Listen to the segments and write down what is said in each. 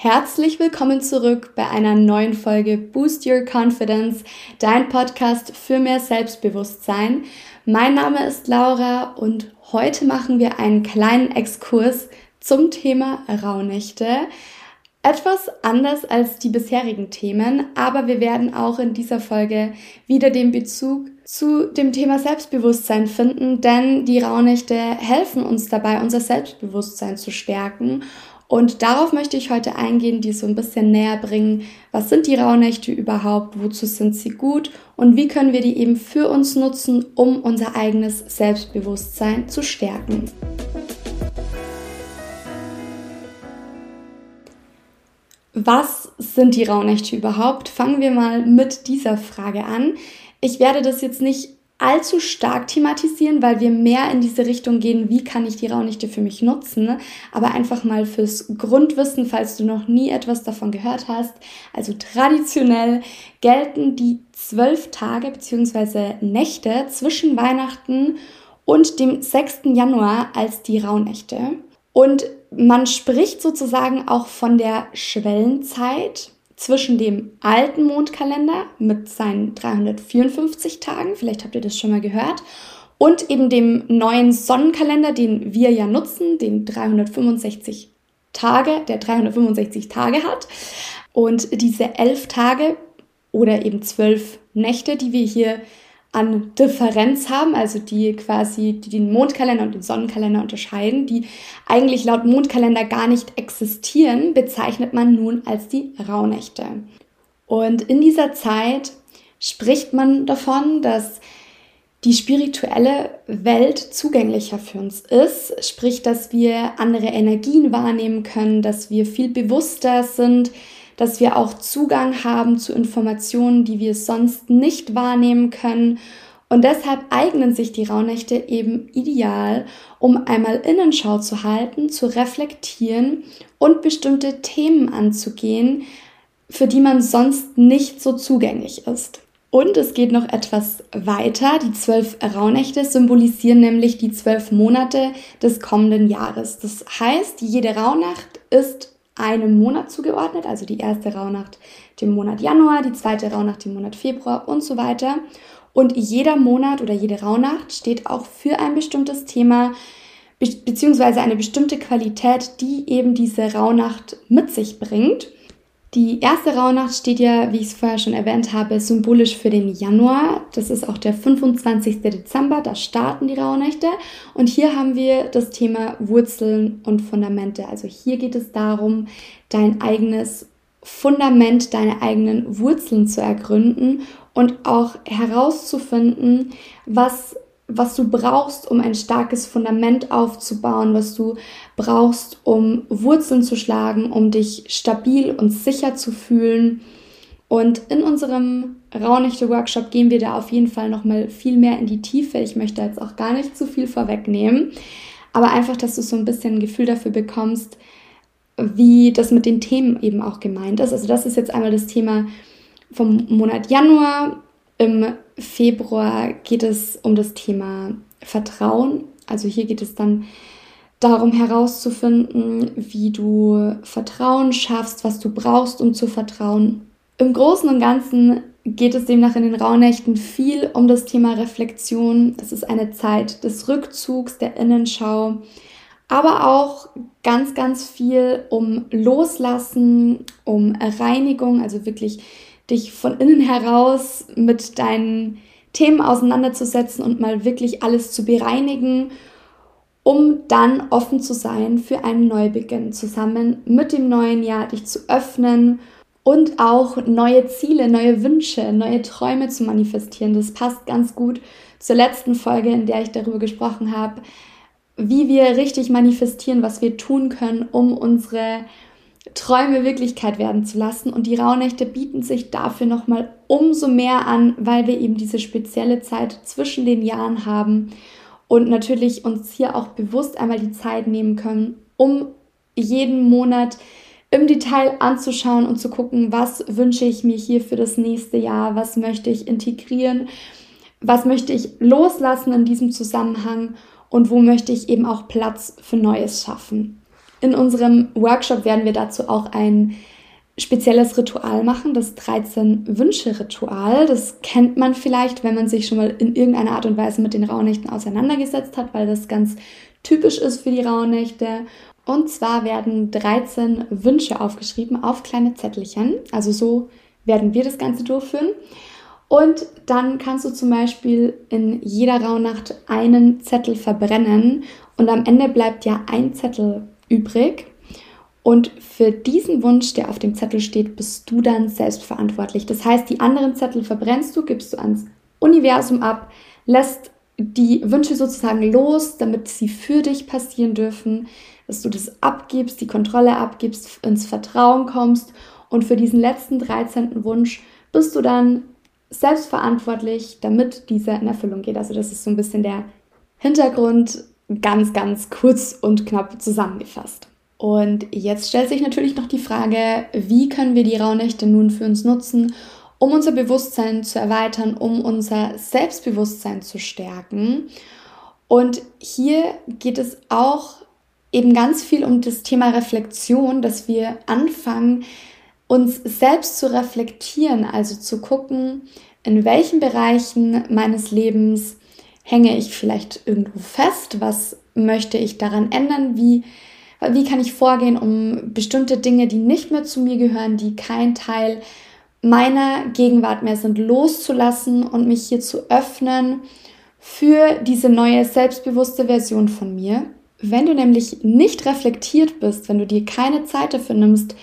Herzlich willkommen zurück bei einer neuen Folge Boost Your Confidence, dein Podcast für mehr Selbstbewusstsein. Mein Name ist Laura und heute machen wir einen kleinen Exkurs zum Thema Rauhnächte. Etwas anders als die bisherigen Themen, aber wir werden auch in dieser Folge wieder den Bezug zu dem Thema Selbstbewusstsein finden, denn die Rauhnächte helfen uns dabei, unser Selbstbewusstsein zu stärken und darauf möchte ich heute eingehen, die so ein bisschen näher bringen. Was sind die Rauhnächte überhaupt? Wozu sind sie gut? Und wie können wir die eben für uns nutzen, um unser eigenes Selbstbewusstsein zu stärken? Was sind die Rauhnächte überhaupt? Fangen wir mal mit dieser Frage an. Ich werde das jetzt nicht allzu stark thematisieren, weil wir mehr in diese Richtung gehen, wie kann ich die Raunichte für mich nutzen, aber einfach mal fürs Grundwissen, falls du noch nie etwas davon gehört hast. Also traditionell gelten die zwölf Tage bzw. Nächte zwischen Weihnachten und dem 6. Januar als die Rauhnächte. Und man spricht sozusagen auch von der Schwellenzeit zwischen dem alten Mondkalender mit seinen 354 Tagen, vielleicht habt ihr das schon mal gehört, und eben dem neuen Sonnenkalender, den wir ja nutzen, den 365 Tage, der 365 Tage hat. Und diese elf Tage oder eben zwölf Nächte, die wir hier an Differenz haben, also die quasi die den Mondkalender und den Sonnenkalender unterscheiden, die eigentlich laut Mondkalender gar nicht existieren, bezeichnet man nun als die Rauhnächte. Und in dieser Zeit spricht man davon, dass die spirituelle Welt zugänglicher für uns ist, sprich, dass wir andere Energien wahrnehmen können, dass wir viel bewusster sind, dass wir auch Zugang haben zu Informationen, die wir sonst nicht wahrnehmen können. Und deshalb eignen sich die Rauhnächte eben ideal, um einmal Innenschau zu halten, zu reflektieren und bestimmte Themen anzugehen, für die man sonst nicht so zugänglich ist. Und es geht noch etwas weiter. Die zwölf Rauhnächte symbolisieren nämlich die zwölf Monate des kommenden Jahres. Das heißt, jede Rauhnacht ist einem Monat zugeordnet, also die erste Rauhnacht dem Monat Januar, die zweite Rauhnacht dem Monat Februar und so weiter. Und jeder Monat oder jede Rauhnacht steht auch für ein bestimmtes Thema be beziehungsweise eine bestimmte Qualität, die eben diese Rauhnacht mit sich bringt. Die erste Rauhnacht steht ja, wie ich es vorher schon erwähnt habe, symbolisch für den Januar. Das ist auch der 25. Dezember, da starten die Rauhnächte. Und hier haben wir das Thema Wurzeln und Fundamente. Also hier geht es darum, dein eigenes Fundament, deine eigenen Wurzeln zu ergründen und auch herauszufinden, was was du brauchst, um ein starkes Fundament aufzubauen, was du brauchst, um Wurzeln zu schlagen, um dich stabil und sicher zu fühlen. Und in unserem Raunichte-Workshop gehen wir da auf jeden Fall nochmal viel mehr in die Tiefe. Ich möchte jetzt auch gar nicht zu viel vorwegnehmen, aber einfach, dass du so ein bisschen ein Gefühl dafür bekommst, wie das mit den Themen eben auch gemeint ist. Also das ist jetzt einmal das Thema vom Monat Januar. Im Februar geht es um das Thema Vertrauen. Also hier geht es dann darum herauszufinden, wie du Vertrauen schaffst, was du brauchst, um zu vertrauen. Im Großen und Ganzen geht es demnach in den Rauhnächten viel um das Thema Reflexion. Es ist eine Zeit des Rückzugs, der Innenschau, aber auch ganz, ganz viel um Loslassen, um Reinigung, also wirklich dich von innen heraus mit deinen Themen auseinanderzusetzen und mal wirklich alles zu bereinigen, um dann offen zu sein für einen Neubeginn, zusammen mit dem neuen Jahr dich zu öffnen und auch neue Ziele, neue Wünsche, neue Träume zu manifestieren. Das passt ganz gut zur letzten Folge, in der ich darüber gesprochen habe, wie wir richtig manifestieren, was wir tun können, um unsere Träume Wirklichkeit werden zu lassen. Und die Rauhnächte bieten sich dafür nochmal umso mehr an, weil wir eben diese spezielle Zeit zwischen den Jahren haben und natürlich uns hier auch bewusst einmal die Zeit nehmen können, um jeden Monat im Detail anzuschauen und zu gucken, was wünsche ich mir hier für das nächste Jahr, was möchte ich integrieren, was möchte ich loslassen in diesem Zusammenhang und wo möchte ich eben auch Platz für Neues schaffen. In unserem Workshop werden wir dazu auch ein spezielles Ritual machen, das 13-Wünsche-Ritual. Das kennt man vielleicht, wenn man sich schon mal in irgendeiner Art und Weise mit den Rauhnächten auseinandergesetzt hat, weil das ganz typisch ist für die Rauhnächte. Und zwar werden 13 Wünsche aufgeschrieben auf kleine Zettelchen. Also so werden wir das Ganze durchführen. Und dann kannst du zum Beispiel in jeder Rauhnacht einen Zettel verbrennen und am Ende bleibt ja ein Zettel übrig. Und für diesen Wunsch, der auf dem Zettel steht, bist du dann selbstverantwortlich. Das heißt, die anderen Zettel verbrennst du, gibst du ans Universum ab, lässt die Wünsche sozusagen los, damit sie für dich passieren dürfen, dass du das abgibst, die Kontrolle abgibst, ins Vertrauen kommst und für diesen letzten 13. Wunsch bist du dann selbstverantwortlich, damit dieser in Erfüllung geht. Also das ist so ein bisschen der Hintergrund, ganz, ganz kurz und knapp zusammengefasst. Und jetzt stellt sich natürlich noch die Frage, wie können wir die Rauhnächte nun für uns nutzen, um unser Bewusstsein zu erweitern, um unser Selbstbewusstsein zu stärken. Und hier geht es auch eben ganz viel um das Thema Reflexion, dass wir anfangen, uns selbst zu reflektieren, also zu gucken, in welchen Bereichen meines Lebens hänge ich vielleicht irgendwo fest, was möchte ich daran ändern, wie wie kann ich vorgehen, um bestimmte Dinge, die nicht mehr zu mir gehören, die kein Teil meiner Gegenwart mehr sind, loszulassen und mich hier zu öffnen für diese neue selbstbewusste Version von mir. Wenn du nämlich nicht reflektiert bist, wenn du dir keine Zeit dafür nimmst,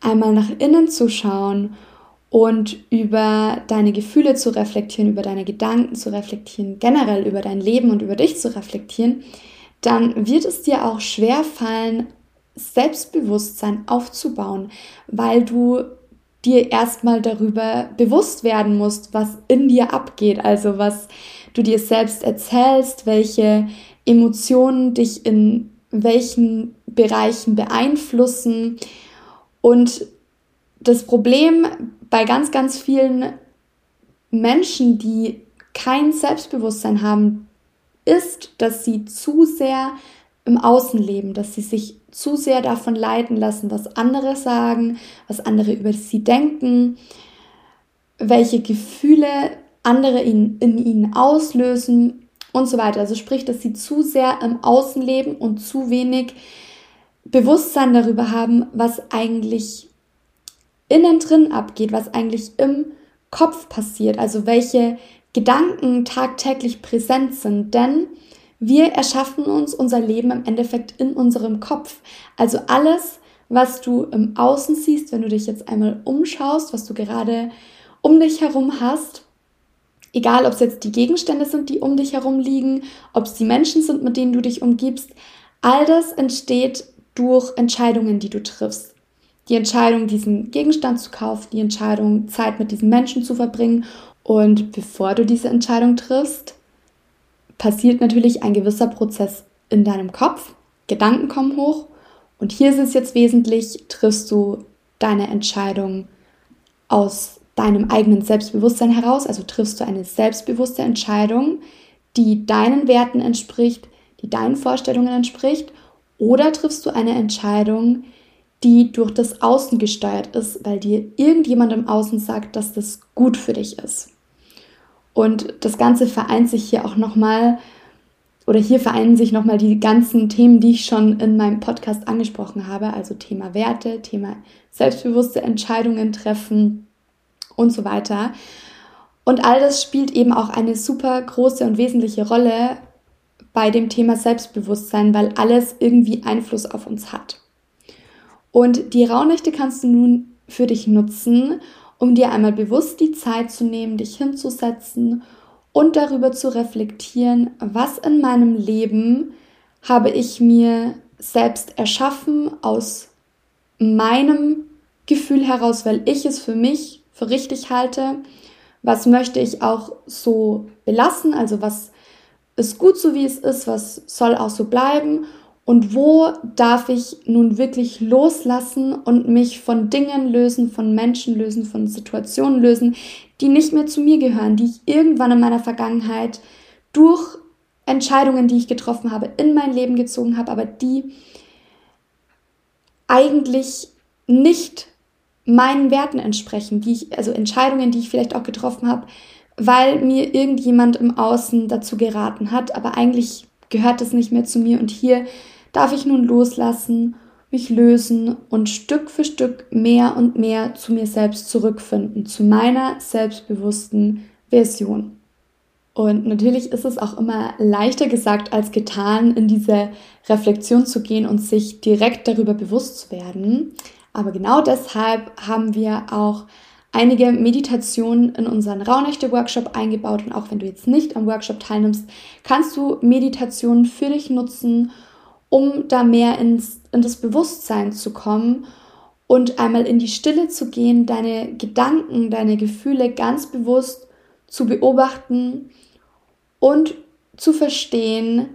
einmal nach innen zu schauen und über deine Gefühle zu reflektieren, über deine Gedanken zu reflektieren, generell über dein Leben und über dich zu reflektieren, dann wird es dir auch schwer fallen, Selbstbewusstsein aufzubauen, weil du dir erstmal darüber bewusst werden musst, was in dir abgeht, also was du dir selbst erzählst, welche Emotionen dich in welchen Bereichen beeinflussen. Und das Problem bei ganz, ganz vielen Menschen, die kein Selbstbewusstsein haben, ist, dass sie zu sehr im Außen leben, dass sie sich zu sehr davon leiten lassen, was andere sagen, was andere über sie denken, welche Gefühle andere in, in ihnen auslösen und so weiter. Also sprich, dass sie zu sehr im Außen leben und zu wenig Bewusstsein darüber haben, was eigentlich innen drin abgeht, was eigentlich im Kopf passiert, also welche Gedanken tagtäglich präsent sind, denn wir erschaffen uns unser Leben im Endeffekt in unserem Kopf. Also alles, was du im Außen siehst, wenn du dich jetzt einmal umschaust, was du gerade um dich herum hast, egal ob es jetzt die Gegenstände sind, die um dich herum liegen, ob es die Menschen sind, mit denen du dich umgibst, all das entsteht durch Entscheidungen, die du triffst. Die Entscheidung, diesen Gegenstand zu kaufen, die Entscheidung, Zeit mit diesem Menschen zu verbringen und bevor du diese Entscheidung triffst, passiert natürlich ein gewisser Prozess in deinem Kopf. Gedanken kommen hoch. Und hier ist es jetzt wesentlich, triffst du deine Entscheidung aus deinem eigenen Selbstbewusstsein heraus, also triffst du eine selbstbewusste Entscheidung, die deinen Werten entspricht, die deinen Vorstellungen entspricht, oder triffst du eine Entscheidung, die durch das Außen gesteuert ist, weil dir irgendjemand im Außen sagt, dass das gut für dich ist. Und das Ganze vereint sich hier auch nochmal, oder hier vereinen sich nochmal die ganzen Themen, die ich schon in meinem Podcast angesprochen habe, also Thema Werte, Thema selbstbewusste Entscheidungen treffen und so weiter. Und all das spielt eben auch eine super große und wesentliche Rolle bei dem Thema Selbstbewusstsein, weil alles irgendwie Einfluss auf uns hat. Und die Rauhnächte kannst du nun für dich nutzen, um dir einmal bewusst die Zeit zu nehmen, dich hinzusetzen und darüber zu reflektieren, was in meinem Leben habe ich mir selbst erschaffen aus meinem Gefühl heraus, weil ich es für mich für richtig halte. Was möchte ich auch so belassen? Also was ist gut so wie es ist, was soll auch so bleiben und wo darf ich nun wirklich loslassen und mich von Dingen lösen, von Menschen lösen, von Situationen lösen, die nicht mehr zu mir gehören, die ich irgendwann in meiner Vergangenheit durch Entscheidungen, die ich getroffen habe, in mein Leben gezogen habe, aber die eigentlich nicht meinen Werten entsprechen, die ich, also Entscheidungen, die ich vielleicht auch getroffen habe, weil mir irgendjemand im Außen dazu geraten hat, aber eigentlich gehört das nicht mehr zu mir und hier darf ich nun loslassen, mich lösen und Stück für Stück mehr und mehr zu mir selbst zurückfinden, zu meiner selbstbewussten Version. Und natürlich ist es auch immer leichter gesagt als getan, in diese Reflexion zu gehen und sich direkt darüber bewusst zu werden. Aber genau deshalb haben wir auch einige Meditationen in unseren Rauhnächte-Workshop eingebaut. Und auch wenn du jetzt nicht am Workshop teilnimmst, kannst du Meditationen für dich nutzen, um da mehr ins, in das Bewusstsein zu kommen und einmal in die Stille zu gehen, deine Gedanken, deine Gefühle ganz bewusst zu beobachten und zu verstehen,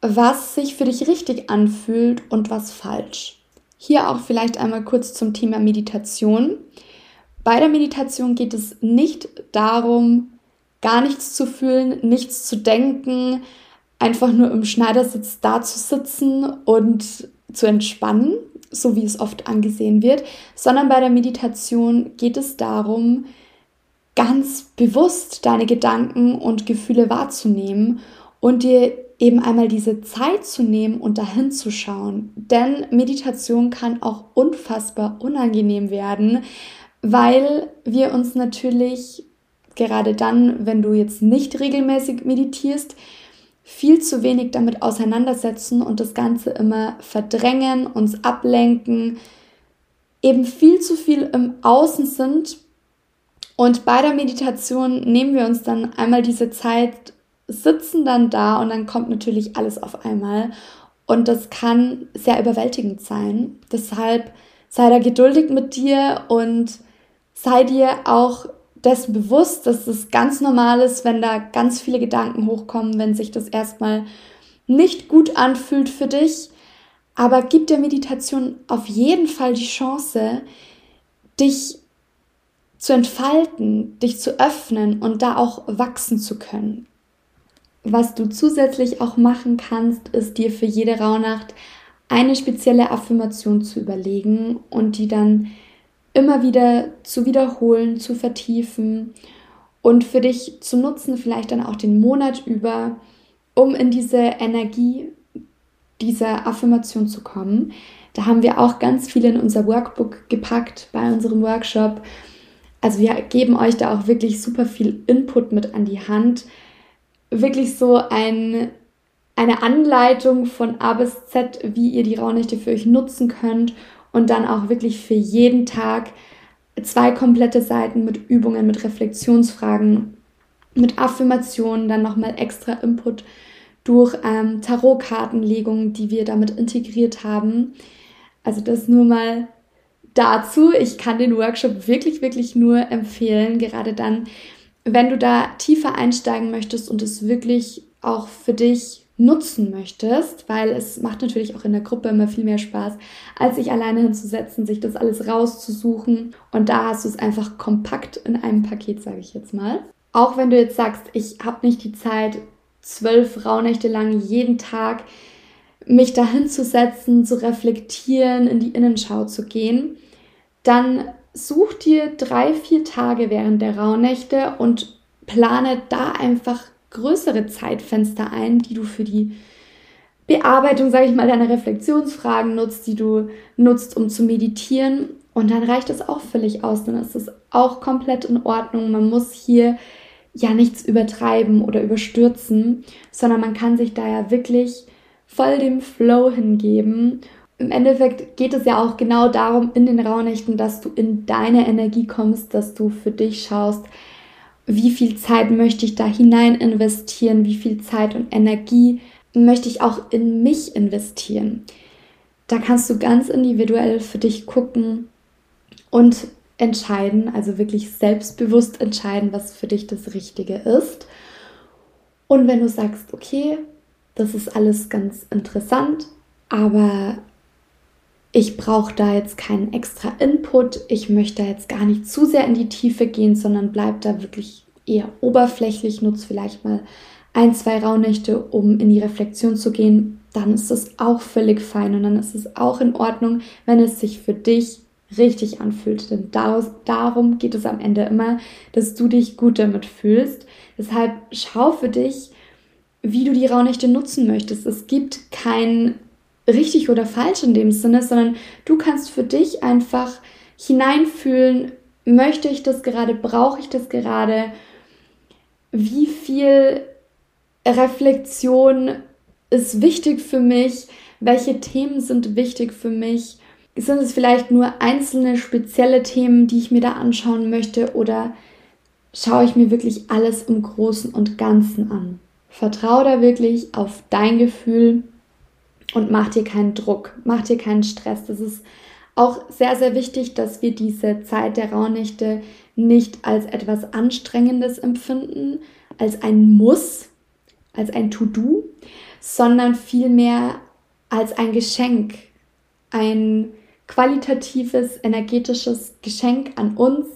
was sich für dich richtig anfühlt und was falsch. Hier auch vielleicht einmal kurz zum Thema Meditation. Bei der Meditation geht es nicht darum, gar nichts zu fühlen, nichts zu denken, einfach nur im Schneidersitz da zu sitzen und zu entspannen, so wie es oft angesehen wird, sondern bei der Meditation geht es darum, ganz bewusst deine Gedanken und Gefühle wahrzunehmen und dir eben einmal diese Zeit zu nehmen und dahin zu schauen. Denn Meditation kann auch unfassbar unangenehm werden, weil wir uns natürlich gerade dann, wenn du jetzt nicht regelmäßig meditierst, viel zu wenig damit auseinandersetzen und das Ganze immer verdrängen, uns ablenken, eben viel zu viel im Außen sind. Und bei der Meditation nehmen wir uns dann einmal diese Zeit sitzen dann da und dann kommt natürlich alles auf einmal. Und das kann sehr überwältigend sein. Deshalb sei da geduldig mit dir und sei dir auch dessen bewusst, dass es ganz normal ist, wenn da ganz viele Gedanken hochkommen, wenn sich das erstmal nicht gut anfühlt für dich. Aber gib der Meditation auf jeden Fall die Chance, dich zu entfalten, dich zu öffnen und da auch wachsen zu können. Was du zusätzlich auch machen kannst, ist dir für jede Rauhnacht eine spezielle Affirmation zu überlegen und die dann immer wieder zu wiederholen, zu vertiefen und für dich zu nutzen, vielleicht dann auch den Monat über, um in diese Energie dieser Affirmation zu kommen. Da haben wir auch ganz viel in unser Workbook gepackt bei unserem Workshop. Also wir geben euch da auch wirklich super viel Input mit an die Hand, wirklich so ein, eine Anleitung von A bis Z, wie ihr die Rauhnächte für euch nutzen könnt und dann auch wirklich für jeden Tag zwei komplette Seiten mit Übungen, mit Reflexionsfragen, mit Affirmationen, dann nochmal extra Input durch ähm, Tarotkartenlegungen, die wir damit integriert haben. Also das nur mal dazu. Ich kann den Workshop wirklich, wirklich nur empfehlen, gerade dann, wenn du da tiefer einsteigen möchtest und es wirklich auch für dich nutzen möchtest, weil es macht natürlich auch in der Gruppe immer viel mehr Spaß, als sich alleine hinzusetzen, sich das alles rauszusuchen. Und da hast du es einfach kompakt in einem Paket, sage ich jetzt mal. Auch wenn du jetzt sagst, ich habe nicht die Zeit, zwölf Rauhnächte lang jeden Tag mich da hinzusetzen, zu reflektieren, in die Innenschau zu gehen, dann such dir drei, vier Tage während der Rauhnächte und plane da einfach größere Zeitfenster ein, die du für die Bearbeitung, sage ich mal, deiner Reflexionsfragen nutzt, die du nutzt, um zu meditieren. Und dann reicht es auch völlig aus. Dann ist es auch komplett in Ordnung. Man muss hier ja nichts übertreiben oder überstürzen, sondern man kann sich da ja wirklich voll dem Flow hingeben im Endeffekt geht es ja auch genau darum in den Rauhnächten, dass du in deine Energie kommst, dass du für dich schaust, wie viel Zeit möchte ich da hinein investieren, wie viel Zeit und Energie möchte ich auch in mich investieren. Da kannst du ganz individuell für dich gucken und entscheiden, also wirklich selbstbewusst entscheiden, was für dich das Richtige ist. Und wenn du sagst, okay, das ist alles ganz interessant, aber ich brauche da jetzt keinen extra Input, ich möchte da jetzt gar nicht zu sehr in die Tiefe gehen, sondern bleib da wirklich eher oberflächlich, nutze vielleicht mal ein, zwei Rauhnächte, um in die Reflexion zu gehen, dann ist das auch völlig fein und dann ist es auch in Ordnung, wenn es sich für dich richtig anfühlt. Denn daraus, darum geht es am Ende immer, dass du dich gut damit fühlst. Deshalb schau für dich, wie du die Rauhnächte nutzen möchtest. Es gibt kein richtig oder falsch in dem Sinne, sondern du kannst für dich einfach hineinfühlen, möchte ich das gerade, brauche ich das gerade, wie viel Reflexion ist wichtig für mich, welche Themen sind wichtig für mich, sind es vielleicht nur einzelne spezielle Themen, die ich mir da anschauen möchte oder schaue ich mir wirklich alles im Großen und Ganzen an. Vertraue da wirklich auf dein Gefühl und mach dir keinen Druck, mach dir keinen Stress. Das ist auch sehr, sehr wichtig, dass wir diese Zeit der Rauhnächte nicht als etwas Anstrengendes empfinden, als ein Muss, als ein To-Do, sondern vielmehr als ein Geschenk, ein qualitatives, energetisches Geschenk an uns,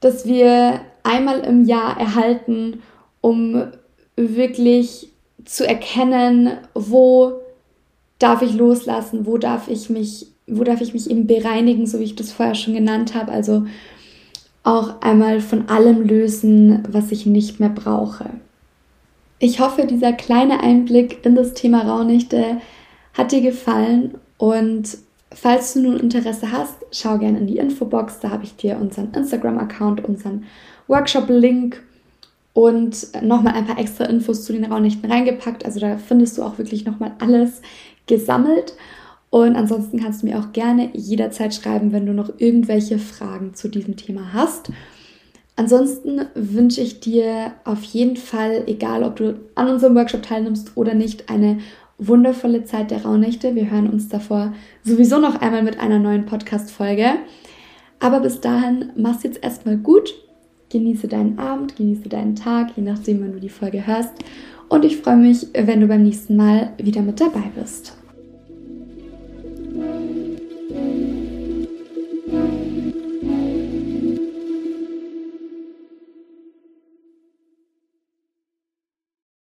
das wir einmal im Jahr erhalten, um wirklich zu erkennen, wo darf ich loslassen, wo darf ich mich, wo darf ich mich eben bereinigen, so wie ich das vorher schon genannt habe. Also auch einmal von allem lösen, was ich nicht mehr brauche. Ich hoffe, dieser kleine Einblick in das Thema Raunichte hat dir gefallen und falls du nun Interesse hast, schau gerne in die Infobox, da habe ich dir unseren Instagram-Account, unseren Workshop-Link und nochmal ein paar extra Infos zu den Raunichten reingepackt. Also da findest du auch wirklich nochmal alles gesammelt. Und ansonsten kannst du mir auch gerne jederzeit schreiben, wenn du noch irgendwelche Fragen zu diesem Thema hast. Ansonsten wünsche ich dir auf jeden Fall, egal ob du an unserem Workshop teilnimmst oder nicht, eine wundervolle Zeit der Rauhnächte. Wir hören uns davor sowieso noch einmal mit einer neuen Podcast-Folge. Aber bis dahin, mach's jetzt erstmal gut. Genieße deinen Abend, genieße deinen Tag, je nachdem, wann du die Folge hörst. Und ich freue mich, wenn du beim nächsten Mal wieder mit dabei bist. Thank you.